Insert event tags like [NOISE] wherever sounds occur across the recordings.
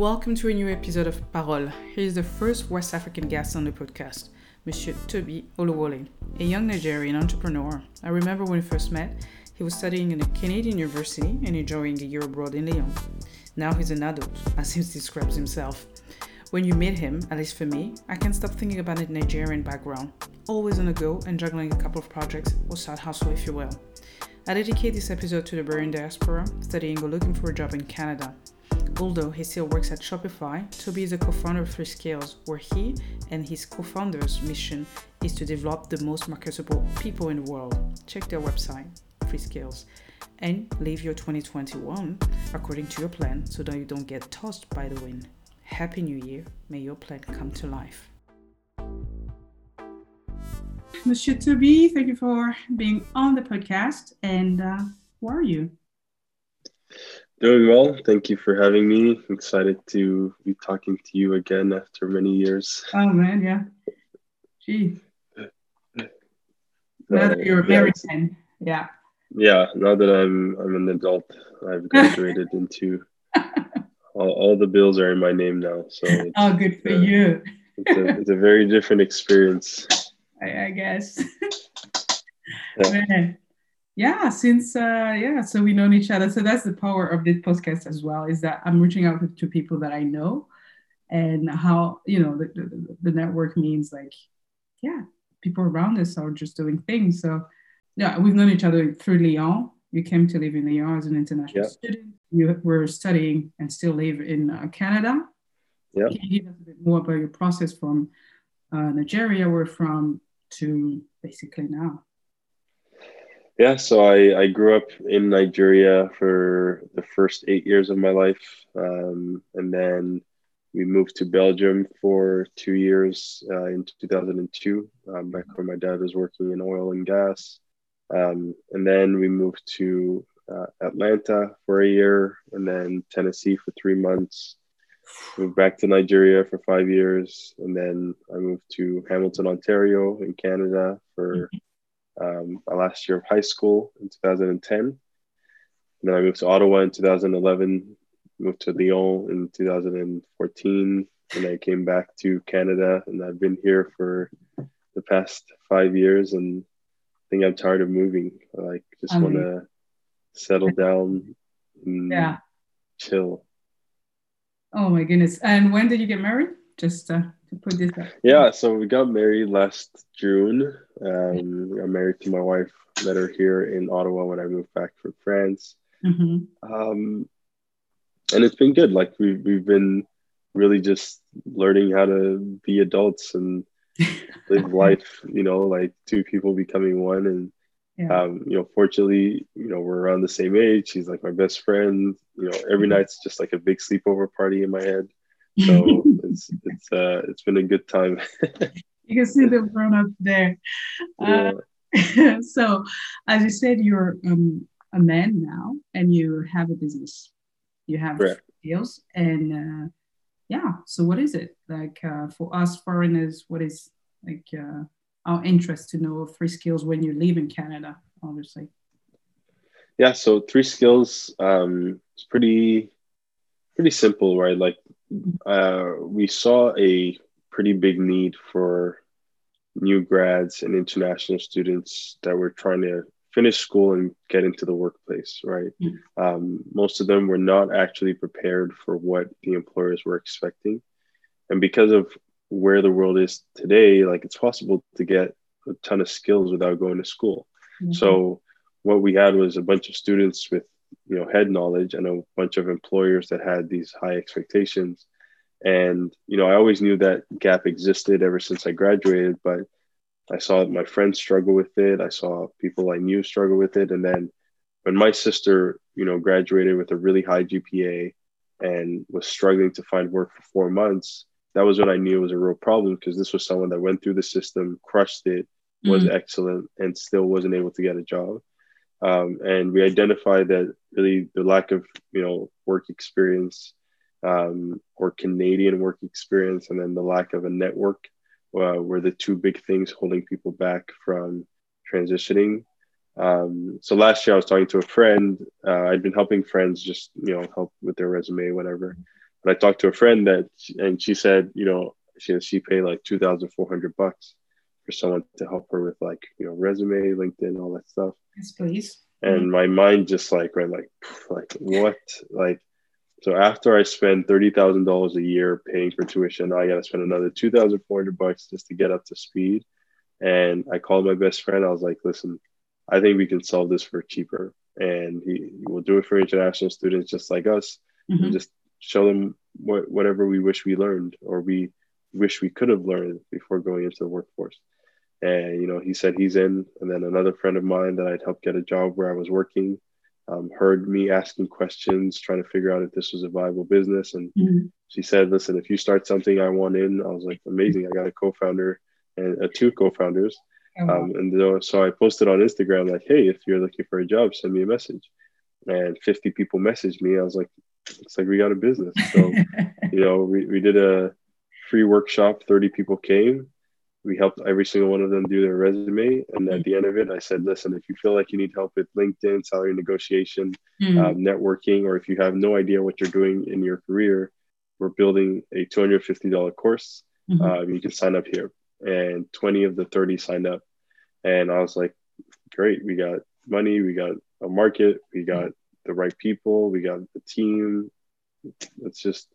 Welcome to a new episode of Parole. He is the first West African guest on the podcast, Monsieur Toby Oluwole, a young Nigerian entrepreneur. I remember when we first met, he was studying in a Canadian university and enjoying a year abroad in Lyon. Now he's an adult, as he describes himself. When you meet him, at least for me, I can't stop thinking about his Nigerian background, always on the go and juggling a couple of projects or side hustle, if you will. I dedicate this episode to the Burundian diaspora, studying or looking for a job in Canada. Although he still works at Shopify, Toby is a co founder of Free Skills, where he and his co founder's mission is to develop the most marketable people in the world. Check their website, Free Skills, and live your 2021 according to your plan so that you don't get tossed by the wind. Happy New Year. May your plan come to life. Monsieur Toby, thank you for being on the podcast. And uh, who are you? Doing well. Thank you for having me. I'm excited to be talking to you again after many years. Oh, man. Yeah. Gee. Now that you're married, yeah, yeah. Yeah. Now that I'm I'm an adult, I've [LAUGHS] graduated into all, all, the bills are in my name now. So [LAUGHS] oh, good for uh, you. it's, a, it's a very different experience. [LAUGHS] I, I guess. yeah. Yeah, since uh, yeah, so we know each other. So that's the power of this podcast as well. Is that I'm reaching out to people that I know, and how you know the, the, the network means like, yeah, people around us are just doing things. So yeah, we've known each other through Lyon. You came to live in Lyon as an international yeah. student. You were studying and still live in uh, Canada. Yeah. Can you give us a bit more about your process from uh, Nigeria, where from to basically now? Yeah, so I, I grew up in Nigeria for the first eight years of my life. Um, and then we moved to Belgium for two years uh, in 2002, um, back when my dad was working in oil and gas. Um, and then we moved to uh, Atlanta for a year and then Tennessee for three months moved back to Nigeria for five years, and then I moved to Hamilton, Ontario, in Canada for mm-hmm. Um, my last year of high school in 2010. And then I moved to Ottawa in 2011, moved to Lyon in 2014, and I came back to Canada, and I've been here for the past five years, and I think I'm tired of moving. I like just want to settle down and yeah. chill. Oh my goodness! And when did you get married? Just uh, to put this up. Yeah, so we got married last June. Um, I'm married to my wife. Met her here in Ottawa when I moved back from France. Mm-hmm. Um, and it's been good. Like we we've been really just learning how to be adults and live [LAUGHS] life. You know, like two people becoming one and yeah. Um, you know, fortunately, you know, we're around the same age. She's like my best friend. You know, every mm-hmm. night's just like a big sleepover party in my head. So [LAUGHS] it's it's uh it's been a good time. [LAUGHS] you can see the grown up there. Yeah. Uh, [LAUGHS] so, as you said, you're um, a man now, and you have a business. You have Correct. deals, and uh, yeah. So, what is it like uh, for us foreigners? What is like? Uh, our interest to know three skills when you live in Canada, obviously. Yeah, so three skills um, it's pretty pretty simple, right? Like uh, we saw a pretty big need for new grads and international students that were trying to finish school and get into the workplace, right? Mm-hmm. Um, most of them were not actually prepared for what the employers were expecting. And because of where the world is today, like it's possible to get a ton of skills without going to school. Mm-hmm. So what we had was a bunch of students with you know head knowledge and a bunch of employers that had these high expectations. And you know, I always knew that gap existed ever since I graduated, but I saw my friends struggle with it. I saw people I knew struggle with it. And then when my sister, you know, graduated with a really high GPA and was struggling to find work for four months, that was when I knew it was a real problem because this was someone that went through the system, crushed it, was mm. excellent, and still wasn't able to get a job. Um, and we identified that really the lack of you know work experience um, or Canadian work experience, and then the lack of a network uh, were the two big things holding people back from transitioning. Um, so last year I was talking to a friend. Uh, I'd been helping friends just you know help with their resume, whatever. but I talked to a friend that, and she said, you know, she she paid like two thousand four hundred bucks for someone to help her with like you know resume, LinkedIn, all that stuff. Yes, please. And mm-hmm. my mind just like went like like what like. So after I spend thirty thousand dollars a year paying for tuition, I got to spend another two thousand four hundred bucks just to get up to speed. And I called my best friend. I was like, "Listen, I think we can solve this for cheaper, and he, he will do it for international students just like us. Mm-hmm. Just show them what, whatever we wish we learned or we wish we could have learned before going into the workforce. And you know, he said he's in, and then another friend of mine that I'd helped get a job where I was working um, heard me asking questions, trying to figure out if this was a viable business, and mm-hmm. she said, "Listen, if you start something, I want in." I was like, "Amazing! I got a co-founder and uh, two co-founders." Oh, um, and so I posted on Instagram like, "Hey, if you're looking for a job, send me a message." And 50 people messaged me. I was like, it's like we got a business." So, [LAUGHS] you know, we, we did a free workshop. 30 people came. We helped every single one of them do their resume. And at the end of it, I said, "Listen, if you feel like you need help with LinkedIn, salary negotiation, mm-hmm. um, networking, or if you have no idea what you're doing in your career, we're building a $250 course. Mm-hmm. Uh, you can sign up here." and 20 of the 30 signed up. And I was like, great, we got money, we got a market, we got the right people, we got the team. Let's just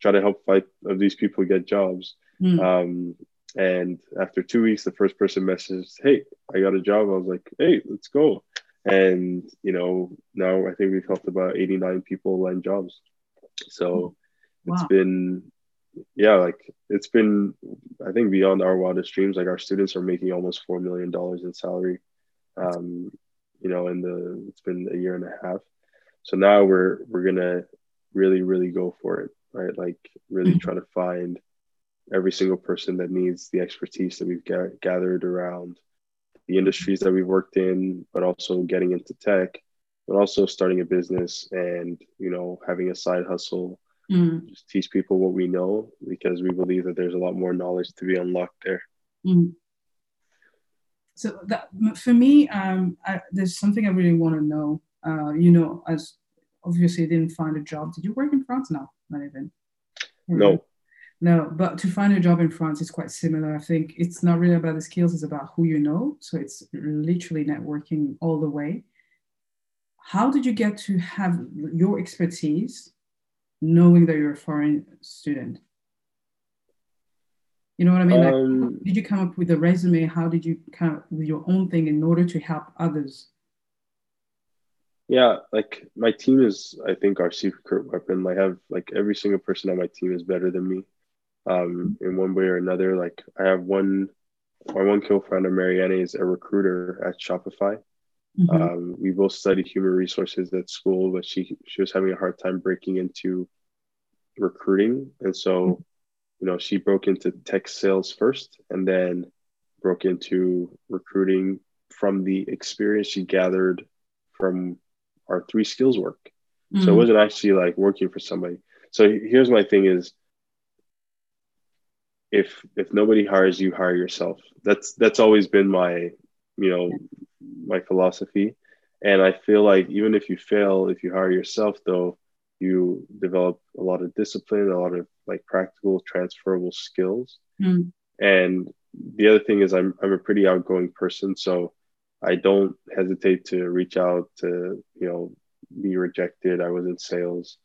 try to help five of these people get jobs. Mm. Um, and after two weeks, the first person messaged, Hey, I got a job. I was like, Hey, let's go. And, you know, now I think we've helped about 89 people land jobs. So wow. it's been yeah, like it's been, I think beyond our wildest dreams. Like our students are making almost four million dollars in salary. Um, you know, in the it's been a year and a half. So now we're we're gonna really really go for it, right? Like really mm-hmm. try to find every single person that needs the expertise that we've ga- gathered around the industries that we've worked in, but also getting into tech, but also starting a business and you know having a side hustle mm. just teach people what we know because we believe that there's a lot more knowledge to be unlocked there. Mm. So that for me, um, I, there's something I really want to know. Uh, you know, as obviously didn't find a job. Did you work in France? No, not even. No. No, but to find a job in France is quite similar. I think it's not really about the skills, it's about who you know. So it's literally networking all the way. How did you get to have your expertise knowing that you're a foreign student? You know what I mean? Like, um, did you come up with a resume? How did you come up with your own thing in order to help others? Yeah, like my team is, I think, our secret weapon. I have like every single person on my team is better than me, um, in one way or another. Like I have one, my one co-founder, Marianne, is a recruiter at Shopify. Mm-hmm. Um, we both studied human resources at school, but she she was having a hard time breaking into recruiting, and so mm-hmm. you know she broke into tech sales first, and then broke into recruiting from the experience she gathered from our three skills work. Mm-hmm. So it mm-hmm. wasn't actually like working for somebody. So here's my thing is if if nobody hires you hire yourself that's that's always been my you know my philosophy. And I feel like even if you fail, if you hire yourself, though, you develop a lot of discipline, a lot of like practical transferable skills. Mm. And the other thing is, I'm I'm a pretty outgoing person, so I don't hesitate to reach out to you know be rejected. I was in sales,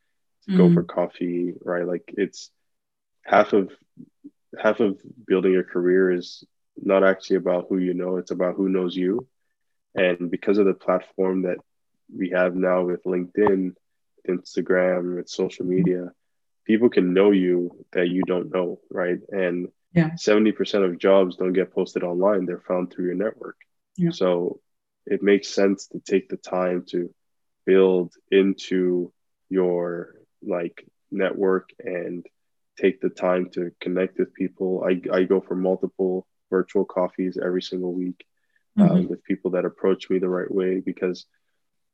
mm. go for coffee, right? Like it's half of half of building a career is not actually about who you know; it's about who knows you. And because of the platform that we have now with LinkedIn, Instagram, with social media, people can know you that you don't know, right? And yeah. 70% of jobs don't get posted online, they're found through your network. Yeah. So it makes sense to take the time to build into your like network and take the time to connect with people. I, I go for multiple virtual coffees every single week um, mm-hmm. with people that approach me the right way because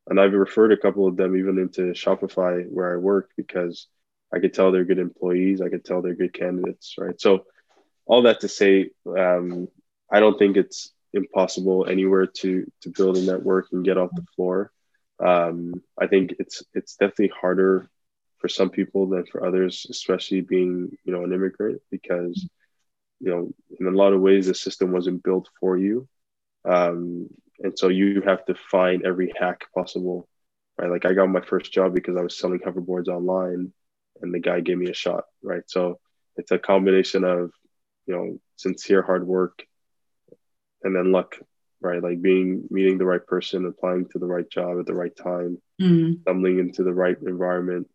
and I've referred a couple of them even into Shopify where I work because I could tell they're good employees. I could tell they're good candidates, right? So all that to say, um, I don't think it's impossible anywhere to to build a network and get off the floor. Um, I think it's it's definitely harder for some people than for others, especially being, you know, an immigrant, because, you know, in a lot of ways, the system wasn't built for you. Um, and so you have to find every hack possible, right? Like I got my first job because I was selling hoverboards online and the guy gave me a shot, right? So it's a combination of, you know, sincere hard work and then luck, right? Like being meeting the right person, applying to the right job at the right time, mm. stumbling into the right environment,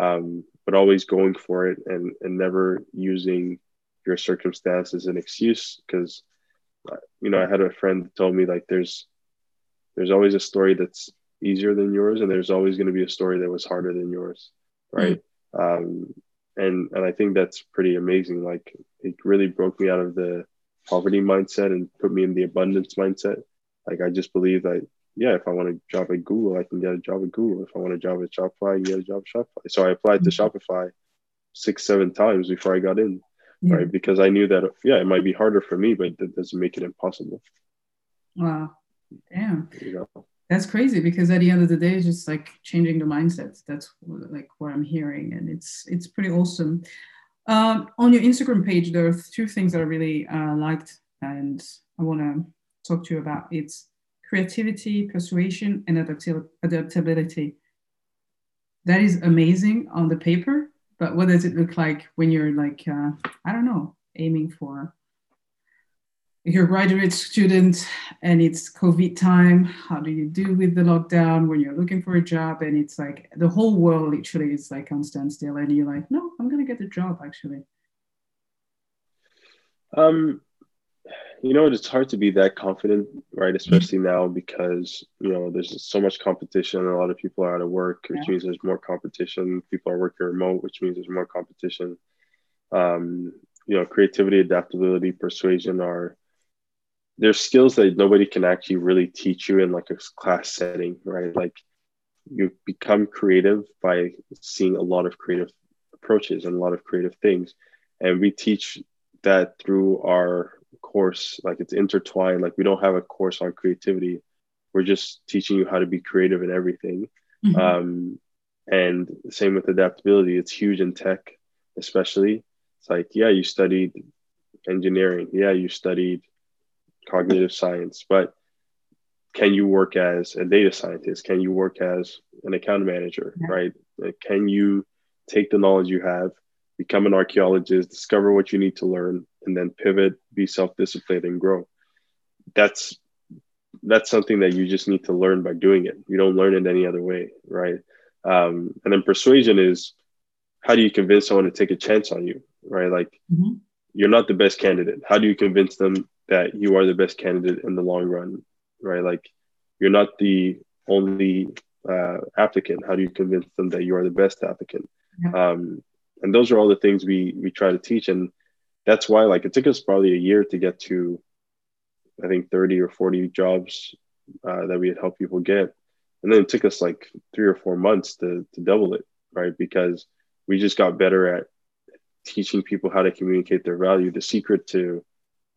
um, but always going for it and and never using your circumstance as an excuse. Because uh, you know I had a friend told me like there's there's always a story that's easier than yours and there's always going to be a story that was harder than yours right? Mm. um, and and I think that's pretty amazing. Like it really broke me out of the poverty mindset and put me in the abundance mindset. Like I just believe that yeah, if I want a job at Google, I can get a job at Google. If I want a job at Shopify, I get a job at Shopify. So I applied to mm-hmm. Shopify six, seven times before I got in, yeah. right? Because I knew that, yeah, it might be harder for me, but that doesn't make it impossible. Wow. Damn. You know? That's crazy because at the end of the day, it's just like changing the mindset. That's like what I'm hearing. And it's, it's pretty awesome. Um, on your Instagram page, there are two things that I really uh, liked and I want to talk to you about. It's creativity, persuasion, and adaptability. That is amazing on the paper, but what does it look like when you're like, uh, I don't know, aiming for you're a graduate student and it's COVID time. How do you do with the lockdown when you're looking for a job and it's like the whole world literally is like on standstill and you're like, no, I'm gonna get a job actually. Um, you know, it's hard to be that confident, right? Especially now because you know there's so much competition. A lot of people are out of work, which yeah. means there's more competition. People are working remote, which means there's more competition. Um, you know, creativity, adaptability, persuasion are there's skills that nobody can actually really teach you in like a class setting, right? Like you become creative by seeing a lot of creative approaches and a lot of creative things, and we teach that through our course like it's intertwined like we don't have a course on creativity. We're just teaching you how to be creative in everything. Mm-hmm. um, and same with adaptability. It's huge in tech especially. It's like yeah you studied engineering. Yeah you studied cognitive science. But can you work as a data scientist? Can you work as an account manager yeah. right? Like, can you take the knowledge you have become an archaeologist discover what you need to learn and then pivot, be self-disciplined and grow. That's that's something that you just need to learn by doing it. You don't learn it any other way, right? Um, and then persuasion is how do you convince someone to take a chance on you, right? Like mm-hmm. you're not the best candidate. How do you convince them that you are the best candidate in the long run, right? Like you're not the only uh, applicant. How do you convince them that you are the best applicant? Yeah. Um, and those are all the things we we try to teach. And that's why like it took us probably a year to get to i think 30 or 40 jobs uh, that we had helped people get and then it took us like three or four months to, to double it right because we just got better at teaching people how to communicate their value the secret to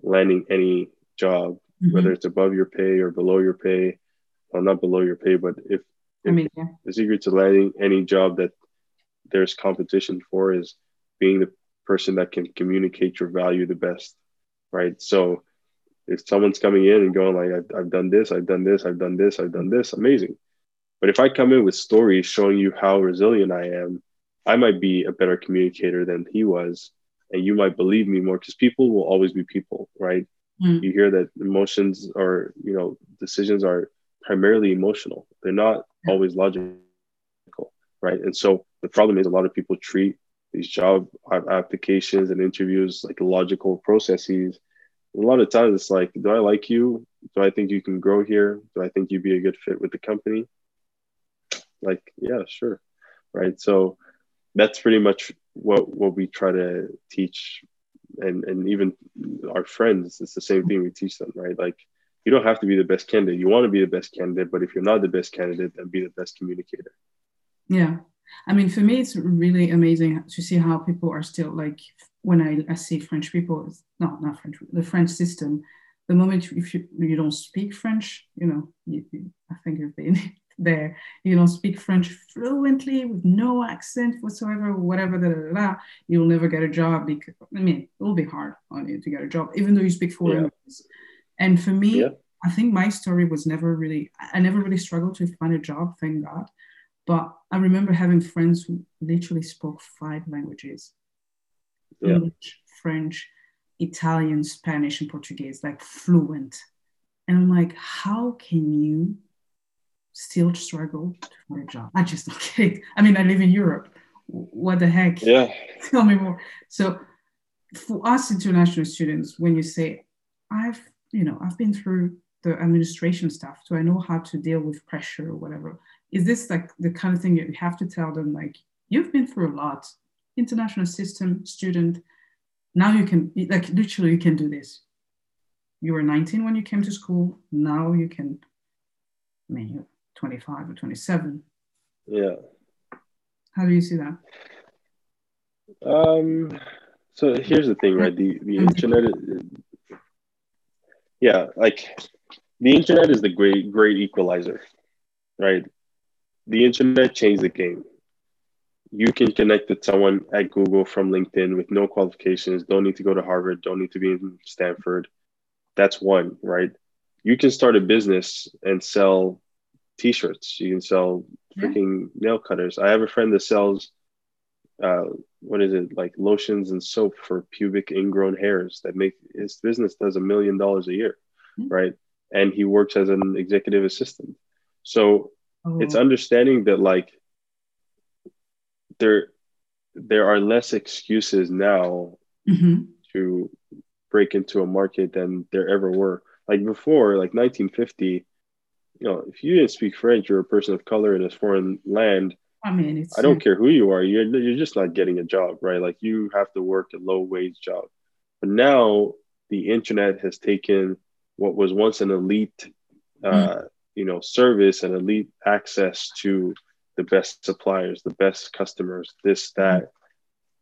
landing any job mm-hmm. whether it's above your pay or below your pay well not below your pay but if, if I mean, yeah. the secret to landing any job that there's competition for is being the person that can communicate your value the best, right? So if someone's coming in and going like, I've, I've done this, I've done this, I've done this, I've done this, amazing. But if I come in with stories showing you how resilient I am, I might be a better communicator than he was, and you might believe me more because people will always be people, right? Mm. You hear that emotions or you know decisions are primarily emotional; they're not always logical, right? And so the problem is a lot of people treat these job applications and interviews like logical processes. A lot of times it's like do i like you? Do i think you can grow here? Do i think you'd be a good fit with the company? Like yeah sure. Right? So that's pretty much what what we try to teach and and even our friends it's the same thing we teach them right? Like you don't have to be the best candidate. You want to be the best candidate but if you're not the best candidate then be the best communicator. Yeah I mean, for me, it's really amazing to see how people are still like when I, I see French people, no, not French, the French system. The moment if you, you don't speak French, you know, you, you, I think you've been [LAUGHS] there, you don't speak French fluently with no accent whatsoever, whatever, da, da, da, you'll never get a job because, I mean, it will be hard on you to get a job, even though you speak four yeah. languages. And for me, yeah. I think my story was never really, I never really struggled to find a job, thank God. But I remember having friends who literally spoke five languages yeah. English, French, Italian, Spanish, and Portuguese, like fluent. And I'm like, how can you still struggle to find a job? I just don't get it. I mean, I live in Europe. What the heck? Yeah. [LAUGHS] Tell me more. So, for us international students, when you say, I've, you know, I've been through the administration stuff, so I know how to deal with pressure or whatever. Is this like the kind of thing that you have to tell them, like, you've been through a lot, international system, student, now you can, like, literally, you can do this. You were 19 when you came to school. Now you can, I mean, you're 25 or 27. Yeah. How do you see that? Um, so here's the thing, right? The the internet, yeah, like the internet is the great great equalizer, right? The internet changed the game you can connect with someone at Google from LinkedIn with no qualifications, don't need to go to Harvard, don't need to be in Stanford. That's one, right? You can start a business and sell t-shirts. You can sell freaking yeah. nail cutters. I have a friend that sells uh, what is it like lotions and soap for pubic ingrown hairs that make his business does a million dollars a year, mm-hmm. right? And he works as an executive assistant. So oh. it's understanding that like there there are less excuses now mm-hmm. to break into a market than there ever were. Like before, like 1950, you know, if you didn't speak French, you're a person of color in a foreign land. I mean, I don't care who you are, you're you're just not getting a job, right? Like you have to work a low wage job. But now the internet has taken what was once an elite, uh, mm-hmm. You know, service and elite access to the best suppliers, the best customers, this, that,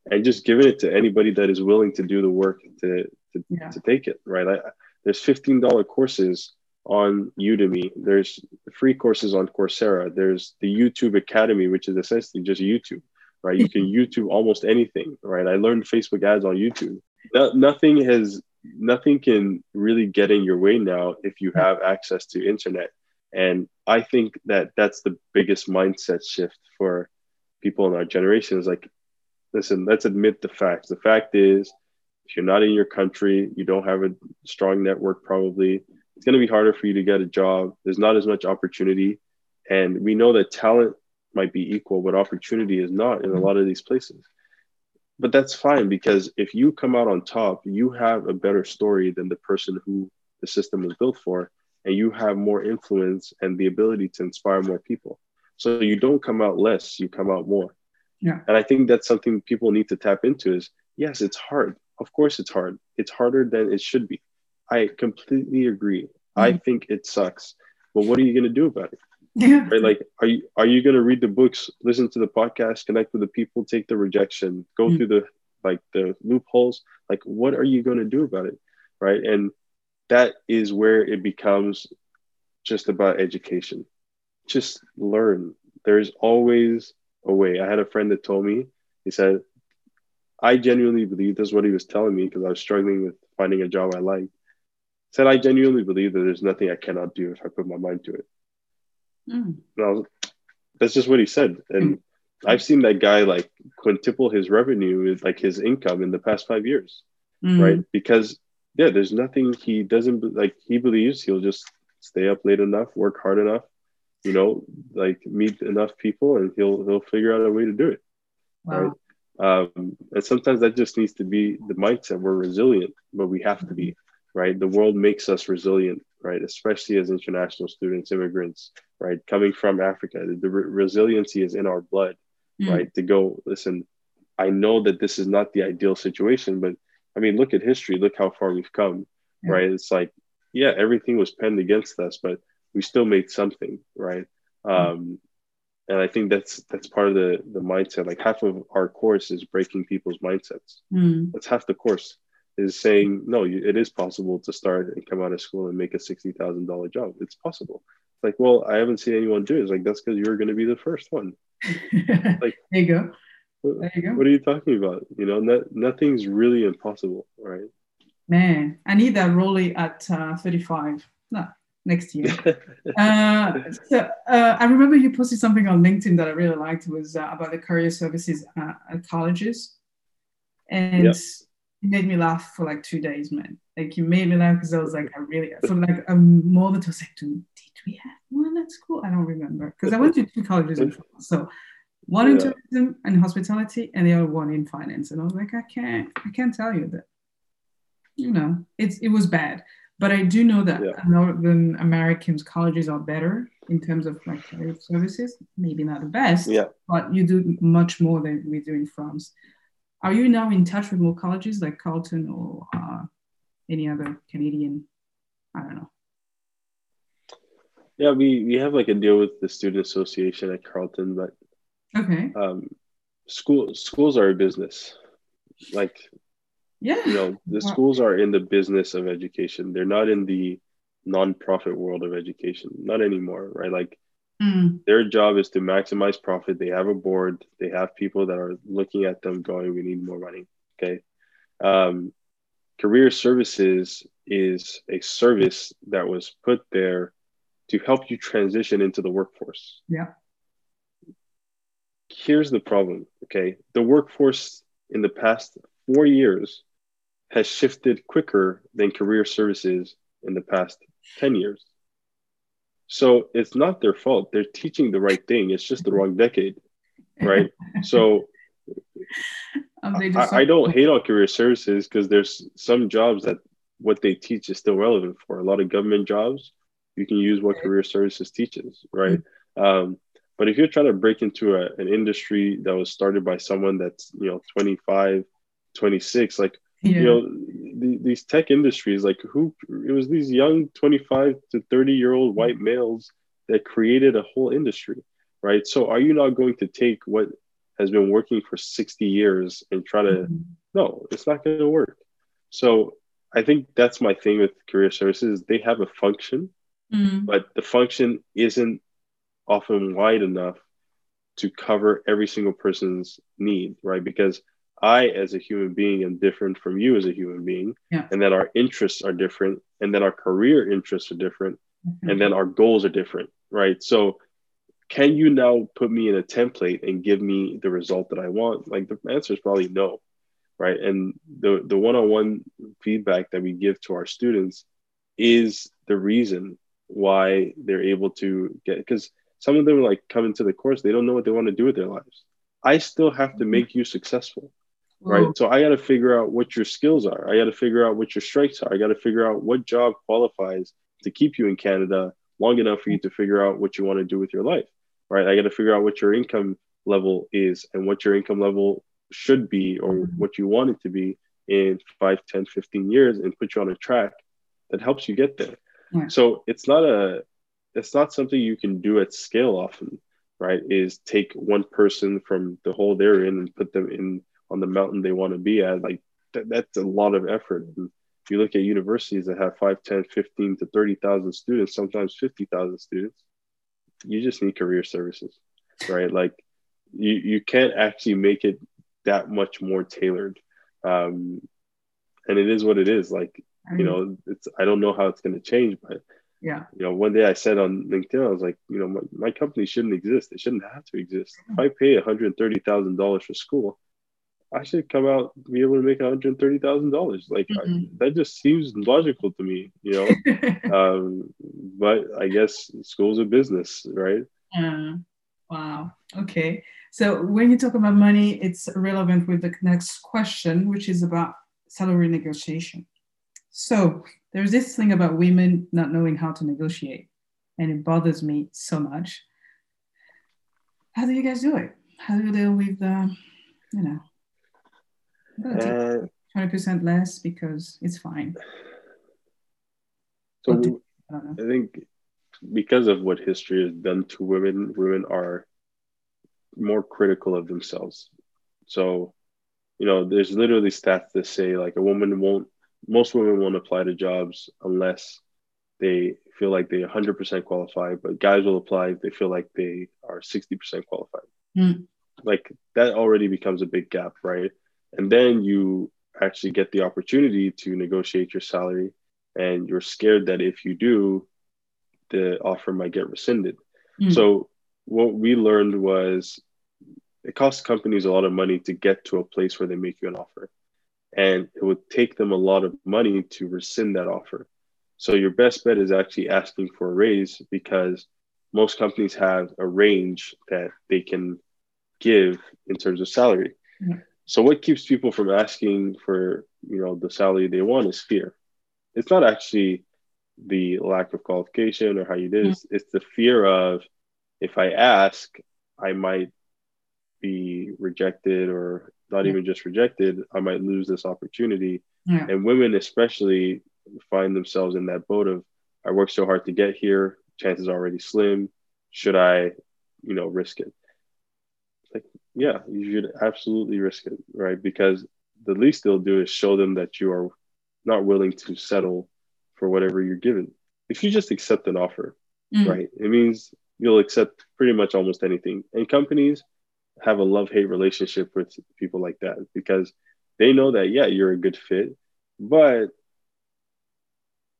and just giving it to anybody that is willing to do the work to to, yeah. to take it. Right? I, there's fifteen dollar courses on Udemy. There's free courses on Coursera. There's the YouTube Academy, which is essentially just YouTube. Right? You can [LAUGHS] YouTube almost anything. Right? I learned Facebook ads on YouTube. No, nothing has nothing can really get in your way now if you have access to internet and I think that that's the biggest mindset shift for people in our generation is like, listen, let's admit the facts. The fact is, if you're not in your country, you don't have a strong network, probably, it's going to be harder for you to get a job. There's not as much opportunity. And we know that talent might be equal, but opportunity is not in a lot of these places. But that's fine because if you come out on top, you have a better story than the person who the system was built for and you have more influence and the ability to inspire more people. So you don't come out less, you come out more. Yeah. And I think that's something people need to tap into is yes, it's hard. Of course it's hard. It's harder than it should be. I completely agree. Mm-hmm. I think it sucks. But what are you going to do about it? Yeah. Right? Like, are you are you going to read the books, listen to the podcast, connect with the people, take the rejection, go mm-hmm. through the like the loopholes? Like, what are you going to do about it? Right? And that is where it becomes just about education. Just learn. There's always a way. I had a friend that told me, he said, I genuinely believe this is what he was telling me because I was struggling with finding a job I liked. Said I genuinely believe that there's nothing I cannot do if I put my mind to it. Mm. Was, that's just what he said. And mm. I've seen that guy like quintuple his revenue, like his income in the past five years, mm. right? Because yeah, there's nothing he doesn't like. He believes he'll just stay up late enough, work hard enough, you know, like meet enough people, and he'll he'll figure out a way to do it. Wow. Right. Um, and sometimes that just needs to be the mindset. We're resilient, but we have to be right. The world makes us resilient, right? Especially as international students, immigrants, right? Coming from Africa, the, the re- resiliency is in our blood, mm. right? To go listen. I know that this is not the ideal situation, but I mean, look at history. Look how far we've come, yeah. right? It's like, yeah, everything was penned against us, but we still made something, right? Mm-hmm. Um, and I think that's that's part of the the mindset. Like half of our course is breaking people's mindsets. Mm. That's half the course is saying no. it is possible to start and come out of school and make a sixty thousand dollar job. It's possible. It's like, well, I haven't seen anyone do it. It's like that's because you're going to be the first one. [LAUGHS] like there you go. There you go. What are you talking about? You know, no, nothing's really impossible, right? Man, I need that rollie at uh, 35. No, next year. [LAUGHS] uh, so uh, I remember you posted something on LinkedIn that I really liked was uh, about the career services uh, at colleges, and it made me laugh for like two days, man. Like you made me laugh because I was like, I really [LAUGHS] for like a moment I was like, did we have one at school? I don't remember because I went to two colleges in France, so one in tourism and hospitality, and the other one in finance. And I was like, I can't, I can't tell you that. You know, it's it was bad but I do know that yeah. Northern Americans colleges are better in terms of like career services. Maybe not the best, yeah. but you do much more than we do in France. Are you now in touch with more colleges like Carleton or uh, any other Canadian? I don't know. Yeah, we, we have like a deal with the student association at Carleton, but okay. Um, school schools are a business. Like yeah. You know, the schools are in the business of education. They're not in the nonprofit world of education. Not anymore, right? Like mm. their job is to maximize profit. They have a board. They have people that are looking at them going, we need more money. Okay. Um, career services is a service that was put there to help you transition into the workforce. Yeah. Here's the problem. Okay. The workforce in the past four years has shifted quicker than career services in the past 10 years. So it's not their fault. They're teaching the right thing. It's just the wrong decade, right? [LAUGHS] so um, I, I, don't hate on career services because there's some jobs that what they teach is still relevant for. A lot of government jobs, you can use what career services teaches, right? Mm-hmm. Um, but if you're trying to break into a, an industry that was started by someone that's, you know, 25, 26, like yeah. you know the, these tech industries like who it was these young 25 to 30 year old white males that created a whole industry right so are you not going to take what has been working for 60 years and try to mm-hmm. no it's not going to work so i think that's my thing with career services they have a function mm-hmm. but the function isn't often wide enough to cover every single person's need right because I, as a human being, am different from you as a human being, yeah. and that our interests are different, and that our career interests are different, mm-hmm. and then our goals are different, right? So, can you now put me in a template and give me the result that I want? Like the answer is probably no, right? And the the one on one feedback that we give to our students is the reason why they're able to get because some of them like come into the course they don't know what they want to do with their lives. I still have to mm-hmm. make you successful right? So I got to figure out what your skills are. I got to figure out what your strengths are. I got to figure out what job qualifies to keep you in Canada long enough for you to figure out what you want to do with your life, right? I got to figure out what your income level is and what your income level should be or mm-hmm. what you want it to be in 5 10 15 years and put you on a track that helps you get there yeah. so it's not a it's not something you can do at scale often right is take one person from the hole they're in and put them in on the mountain they want to be at like th- that's a lot of effort. And if you look at universities that have 5 10 15 to 30,000 students sometimes 50,000 students you just need career services right? Like you you can't actually make it that much more tailored. Um and it is what it is like you know it's i don't know how it's going to change but yeah you know one day i said on linkedin i was like you know my, my company shouldn't exist it shouldn't have to exist if i pay $130000 for school I should come out be able to make one hundred thirty thousand dollars. Like mm-hmm. I, that just seems logical to me, you know. [LAUGHS] um, but I guess school's a business, right? Uh, wow. Okay. So when you talk about money, it's relevant with the next question, which is about salary negotiation. So there's this thing about women not knowing how to negotiate, and it bothers me so much. How do you guys do it? How do you deal with, uh, you know? Uh, twenty percent less because it's fine. So I, I think because of what history has done to women, women are more critical of themselves. So, you know, there's literally stats that say like a woman won't, most women won't apply to jobs unless they feel like they 100% qualify, but guys will apply if they feel like they are 60% qualified. Mm. Like that already becomes a big gap, right? And then you actually get the opportunity to negotiate your salary, and you're scared that if you do, the offer might get rescinded. Mm. So what we learned was it costs companies a lot of money to get to a place where they make you an offer. And it would take them a lot of money to rescind that offer. So your best bet is actually asking for a raise because most companies have a range that they can give in terms of salary. Yeah. So what keeps people from asking for, you know, the salary they want is fear. It's not actually the lack of qualification or how you did. Mm-hmm. It's, it's the fear of if I ask, I might be rejected or not Yeah. even just rejected, I might lose this opportunity. Yeah. And women, especially, find themselves in that boat of, I worked so hard to get here, chances are already slim. Should I, you know, risk it? Like, yeah, you should absolutely risk it, right? Because the least they'll do is show them that you are not willing to settle for whatever you're given. If you just accept an offer, Mm. right, it means you'll accept pretty much almost anything. And companies have a love hate relationship with people like that because they know that, yeah, you're a good fit, but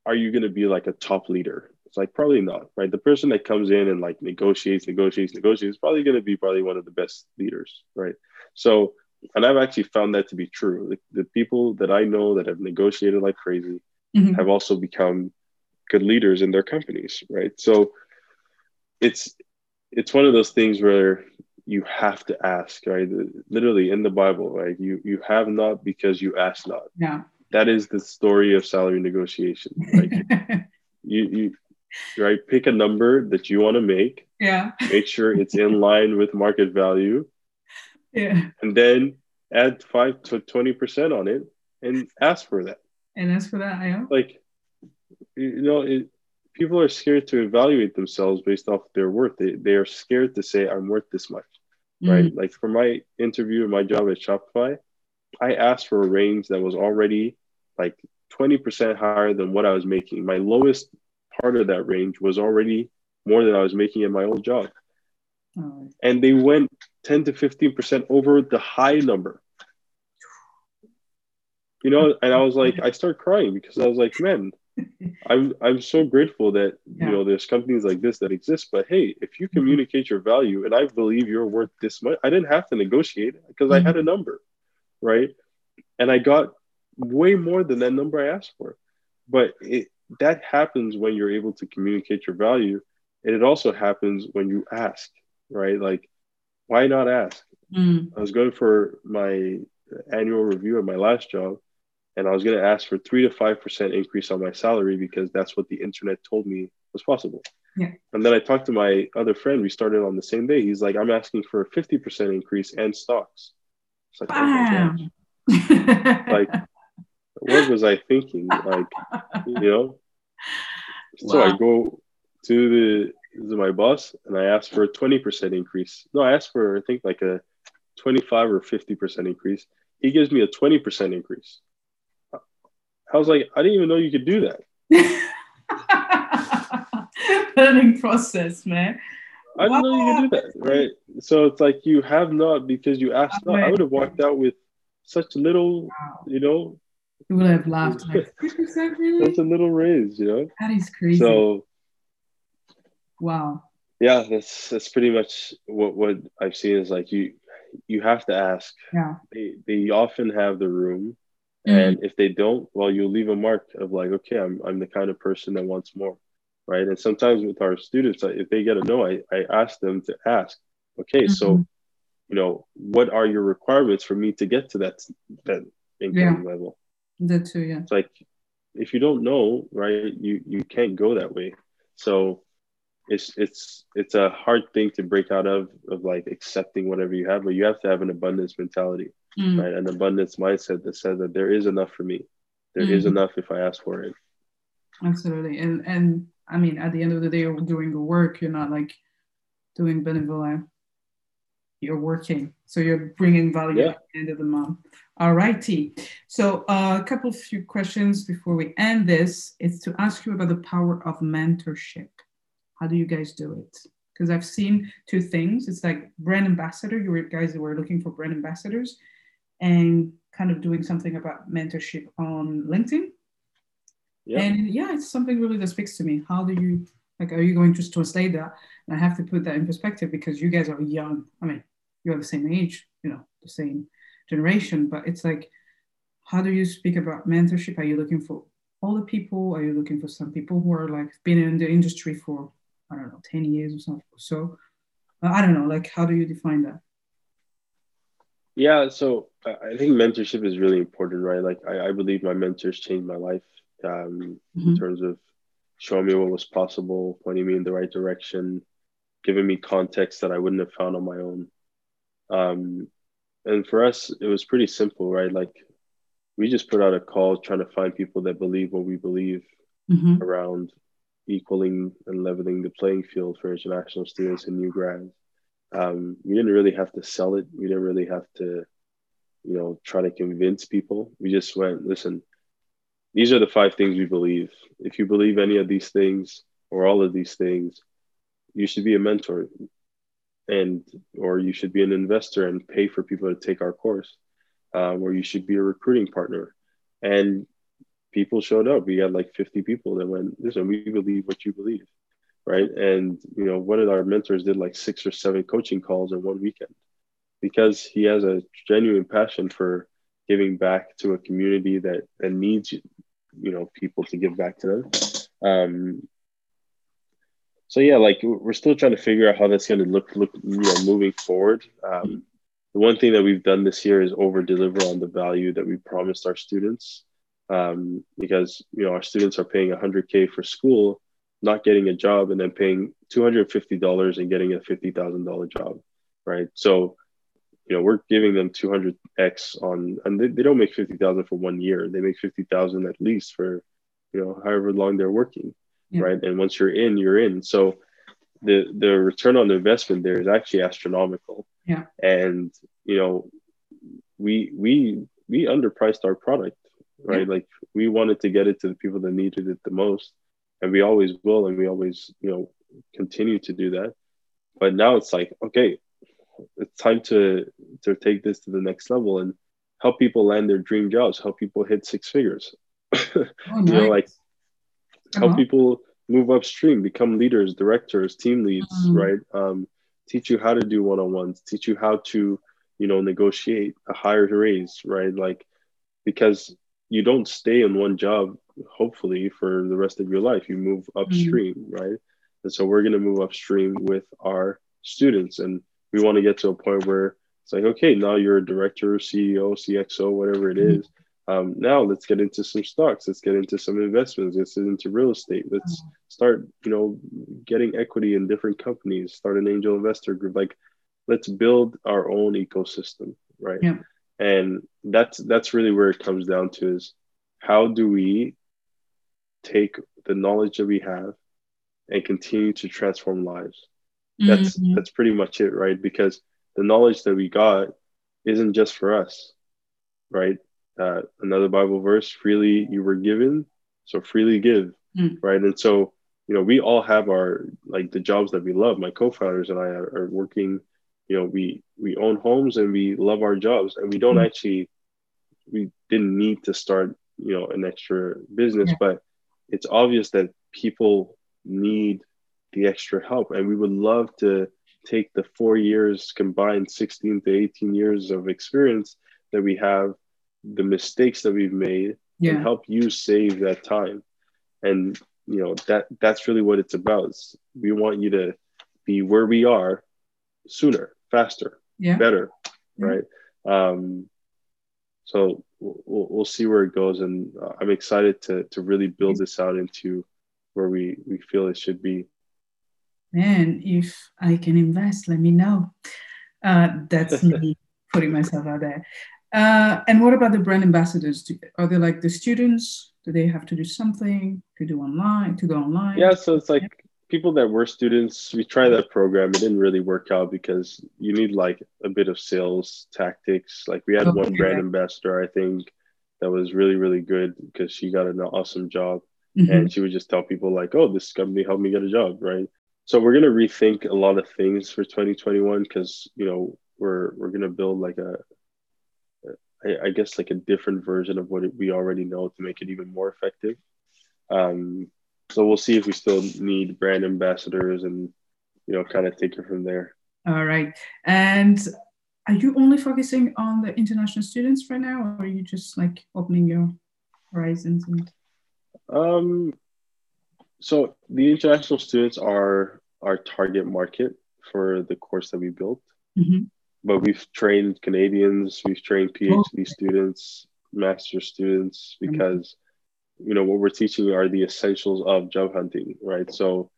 are you going to be like a top leader? It's like probably not, right? The person that comes in and like negotiates, negotiates, negotiates is probably going to be probably one of the best leaders, right? So, and I've actually found that to be true. The, the people that I know that have negotiated like crazy Mhm. have also become good leaders in their companies, right? So it's it's one of those things where you have to ask, right? Literally in the Bible, right? You you have not because you ask not. Yeah. That is the story of salary negotiation. Like [LAUGHS] you you right, pick a number that you want to make, yeah. make sure it's in line with market value, Yeah. and then add five to twenty percent on it and ask for that. And ask for that, I am. like you know it, people are scared to evaluate themselves based off their worth they, they are scared to say i'm worth this much right? Mm. Like for my interview and my job at shopify i asked for a range that was already like 20% higher than what i was making. My lowest part of that range was already more than i was making in my old job. Oh, and they went 10 to 15% over the high number. You know and i was like i started crying because i was like man [LAUGHS] i'm i'm so grateful that Yeah. you know there's companies like this that exist but hey if you communicate your value and i believe you're worth this much i didn't have to negotiate because i had a number right? And i got way more than that number i asked for. But it that happens when you're able to communicate your value and it also happens when you ask right? Like why not ask? Mm. I was going for my annual review at my last job, and I was going to ask for three to five percent increase on my salary because that's what the internet told me was possible. Yeah. And then I talked to my other friend. We started on the same day. He's like, "I'm asking for a fifty percent increase and stocks." It's like, oh gosh. Bam. Like, what was I thinking? Like, you know. Wow. So I go to the to my boss and I ask for a twenty percent increase. No, I asked for I think like a twenty five or fifty percent increase. He gives me a twenty percent increase. I was like, I didn't even know you could do that. [LAUGHS] Learning process, man. I didn't know you could do that, right? So it's like you have not because you asked not. I would have walked out with such little, Wow. you know, You would have laughed like, [LAUGHS] really? such a little raise, you know. That is crazy. So wow. yeah, that's that's pretty much what what I've seen is like you you have to ask. Yeah. They they often have the room, Mm. and if they don't, well, you leave a mark of like, okay, I'm I'm the kind of person that wants more, right? And sometimes with our students, if they get a no, I I ask them to ask, okay, so Mhm. you know, what are your requirements for me to get to that that income level? That too, yeah. It's like if you don't know, right, you you can't go that way. So it's it's it's a hard thing to break out of of like accepting whatever you have, but you have to have an abundance mentality, Mm. right? An abundance mindset that says that there is enough for me. There is Mhm. enough if I ask for it. Absolutely. And and I mean, at the end of the day, you're doing the work. You're not like doing benevolent. you're working. So you're bringing value yeah. at the end of the month. All righty. So uh, a couple of few questions before we end this is to ask you about the power of mentorship. How do you guys do it? Because I've seen two things. It's like brand ambassador. You guys were looking for brand ambassadors, and kind of doing something about mentorship on LinkedIn. Yeah. And yeah, it's something really that speaks to me. How do you like? Are you going to translate that? And I have to put that in perspective because you guys are young. I mean, you are the same age, you know, the same generation, but it's like, how do you speak about mentorship? Are you looking for all the people? Are you looking for some people who are like been in the industry for I don't know, ten years or something? So uh, I don't know. Like, how do you define that? Yeah, so I think mentorship is really important, right? Like, I, I believe my mentors changed my life um, mm-hmm. in terms of showing me what was possible, pointing me in the right direction, giving me context that I wouldn't have found on my own. Um, and for us, it was pretty simple, right? Like we just put out a call trying to find people that believe what we believe mm-hmm. around equaling and leveling the playing field for international students and new grads. Um, we didn't really have to sell it. We didn't really have to, you know, try to convince people. We just went, listen, these are the five things we believe. If you believe any of these things or all of these things, you should be a mentor and or you should be an investor and pay for people to take our course um, or you should be a recruiting partner and people showed up we had like 50 people that went listen we believe what you believe right? And you know one of our mentors did like six or seven coaching calls in one weekend because he has a genuine passion for giving back to a community that that needs you know people to give back to them. Um, so yeah, like we're still trying to figure out how that's going to look, look, you know, moving forward. Um, the one thing that we've done this year is over deliver on the value that we promised our students, um, because you know our students are paying 100k for school, not getting a job, and then paying 250 dollars and getting a fifty thousand dollar job, right? So you know we're giving them 200x on and they, they don't make 50000 for one year they make 50000 at least for you know however long they're working yeah. right? And once you're in, you're in. So the the return on the investment there is actually astronomical. Yeah. And you know, we we we underpriced our product, right? Yeah. Like we wanted to get it to the people that needed it the most, and we always will, and we always you know continue to do that. But now it's like, okay, it's time to to take this to the next level and help people land their dream jobs, help people hit six figures. oh, nice. [LAUGHS] You know, like help uh-huh. people move upstream, become leaders, directors, team leads, mm-hmm. right? Um, teach you how to do one-on-ones, teach you how to, you know, negotiate a higher raise, right? Like, because you don't stay in one job, hopefully, for the rest of your life. You move upstream, mm-hmm. right? And so we're going to move upstream with our students. And we want to get to a point where it's like, okay, now you're a director, CEO, CXO, whatever it mm-hmm. is um, now let's get into some stocks let's get into some investments let's get into real estate let's mm-hmm. start you know getting equity in different companies start an angel investor group like let's build our own ecosystem right yeah. And that's that's really where it comes down to is how do we take the knowledge that we have and continue to transform lives that's mm-hmm. that's pretty much it right because the knowledge that we got isn't just for us right uh, another Bible verse, freely you were given, so freely give, mm. right? And so, you know, we all have our like the jobs that we love. My co-founders and I are, are working, you know, we we own homes and we love our jobs, and we don't mm. actually, we didn't need to start, you know, an extra business, yeah. but it's obvious that people need the extra help, and we would love to take the four years combined 16 to 18 years of experience that we have the mistakes that we've made yeah. and help you save that time and you know that that's really what it's about it's, we want you to be where we are sooner faster yeah. better yeah. right um so we'll, we'll see where it goes and uh, i'm excited to to really build this out into where we we feel it should be man if i can invest let me know uh, that's me [LAUGHS] putting myself out there uh, and what about the brand ambassadors? Do, are they like the students? Do they have to do something to do online? To go online? Yeah, so it's like people that were students, we tried that program. It didn't really work out because you need like a bit of sales tactics. Like we had okay. one brand ambassador, I think, that was really, really good because she got an awesome job. Mm-hmm. And she would just tell people like, oh, this company helped me get a job, right? So we're gonna rethink a lot of things for 2021 because you know we're we're gonna build like a I, I guess like a different version of what we already know to make it even more effective. Um, so we'll see if we still need brand ambassadors and you know kind of take it from there. All right. And are you only focusing on the international students right now, or are you just like opening your horizons? And... Um, so the international students are our target market for the course that we built. Mm-hmm. But we've trained Canadians, we've trained PhD oh. students, master students, because you know what we're teaching are the essentials of job hunting right? So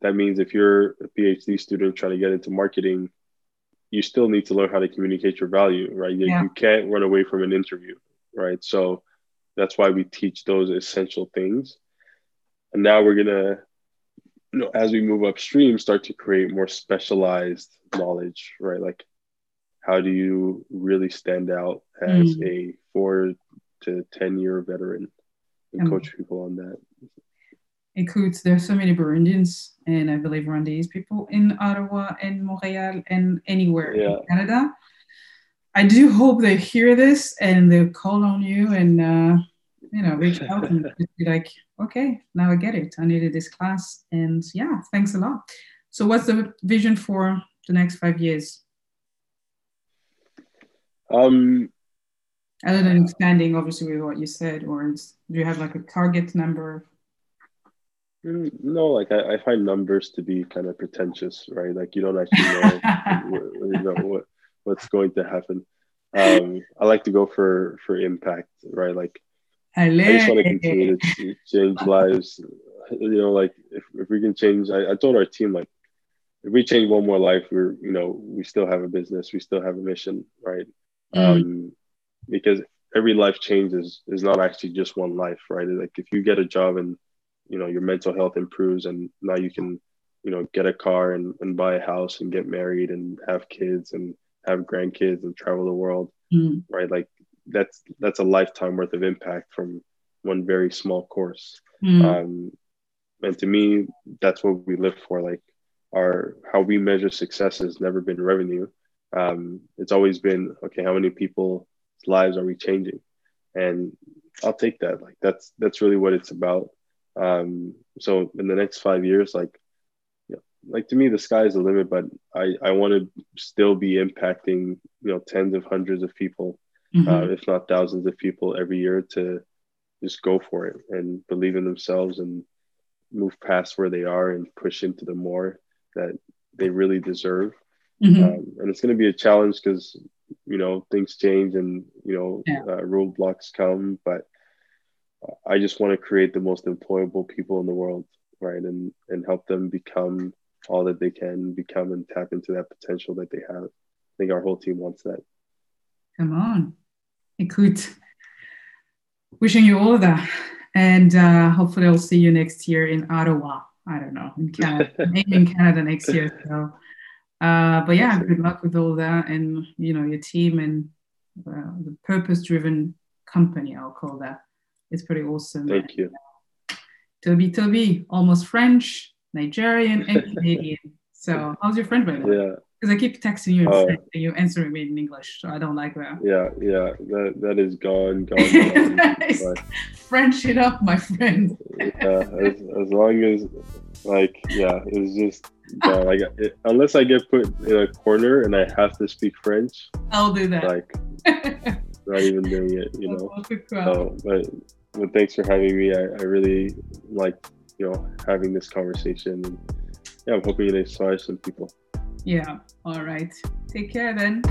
that means if you're a phd student trying to get into marketing you still need to learn how to communicate your value right? You, yeah. you can't run away from an interview right? So that's why we teach those essential things. And now we're gonna you know as we move upstream start to create more specialized knowledge right? Like how do you really stand out as mm. a four to 10 year veteran and um, coach people on that. Écoute, there's so many Burundians and I believe Rwandese people in Ottawa and Montreal and anywhere yeah. in Canada. I do hope they hear this and they'll call on you and uh, you know reach out and [LAUGHS] be like, okay, now I get it. I needed this class, and yeah, thanks a lot. So, what's the vision for the next five years? Um, other than expanding obviously with what you said or do you have like a target number? Mm, no like I, I, find numbers to be kind of pretentious right? Like you don't actually know, [LAUGHS] you know what what's going to happen. Um i like to go for for impact right? Like i just want to continue to change lives. You know like if, if we can change I, I told our team like if we change one more life we're you know we still have a business we still have a mission right? Mm. um because every life change is, is not actually just one life, right? Like if you get a job and you know your mental health improves and now you can you know get a car and, and buy a house and get married and have kids and have grandkids and travel the world mm. right like that's that's a lifetime worth of impact from one very small course mm. um, and to me that's what we live for like our how we measure success has never been revenue um, it's always been okay how many people lives are we changing and i'll take that like that's that's really what it's about um so in the next five years like you know, like to me the sky is the limit but i i want to still be impacting you know tens of hundreds of people mm-hmm. uh, if not thousands of people every year to just go for it and believe in themselves and move past where they are and push into the more that they really deserve mm-hmm. um, and it's going to be a challenge because you know things change and you know yeah. uh, roadblocks come but i just want to create the most employable people in the world right? And and help them become all that they can become and tap into that potential that they have. I think our whole team wants that. Come on. Écoute wishing you all that and uh, hopefully i'll see you next year in ottawa. I don't know in canada. [LAUGHS] Maybe in canada next year so uh, but yeah, good luck with all that, and you know your team and uh, the purpose-driven company. I'll call that. It's pretty awesome. Thank you, Toby. Toby, almost French, Nigerian, and [LAUGHS] Canadian. so, how's your French, by way? Yeah. Because I keep texting you uh, and you answering me in English, so I don't like that. Yeah, yeah, that that is gone, gone. [LAUGHS] gone French it up, my friend. yeah, as, as long as like yeah, it's just no, like it, unless I get put in a corner and I have to speak French, I'll do that. Like, [LAUGHS] not even doing it, you know. So, but but thanks for having me. I, I really like you know having this conversation, and yeah, I'm hoping it inspires some people. Yeah. All right. Take care then.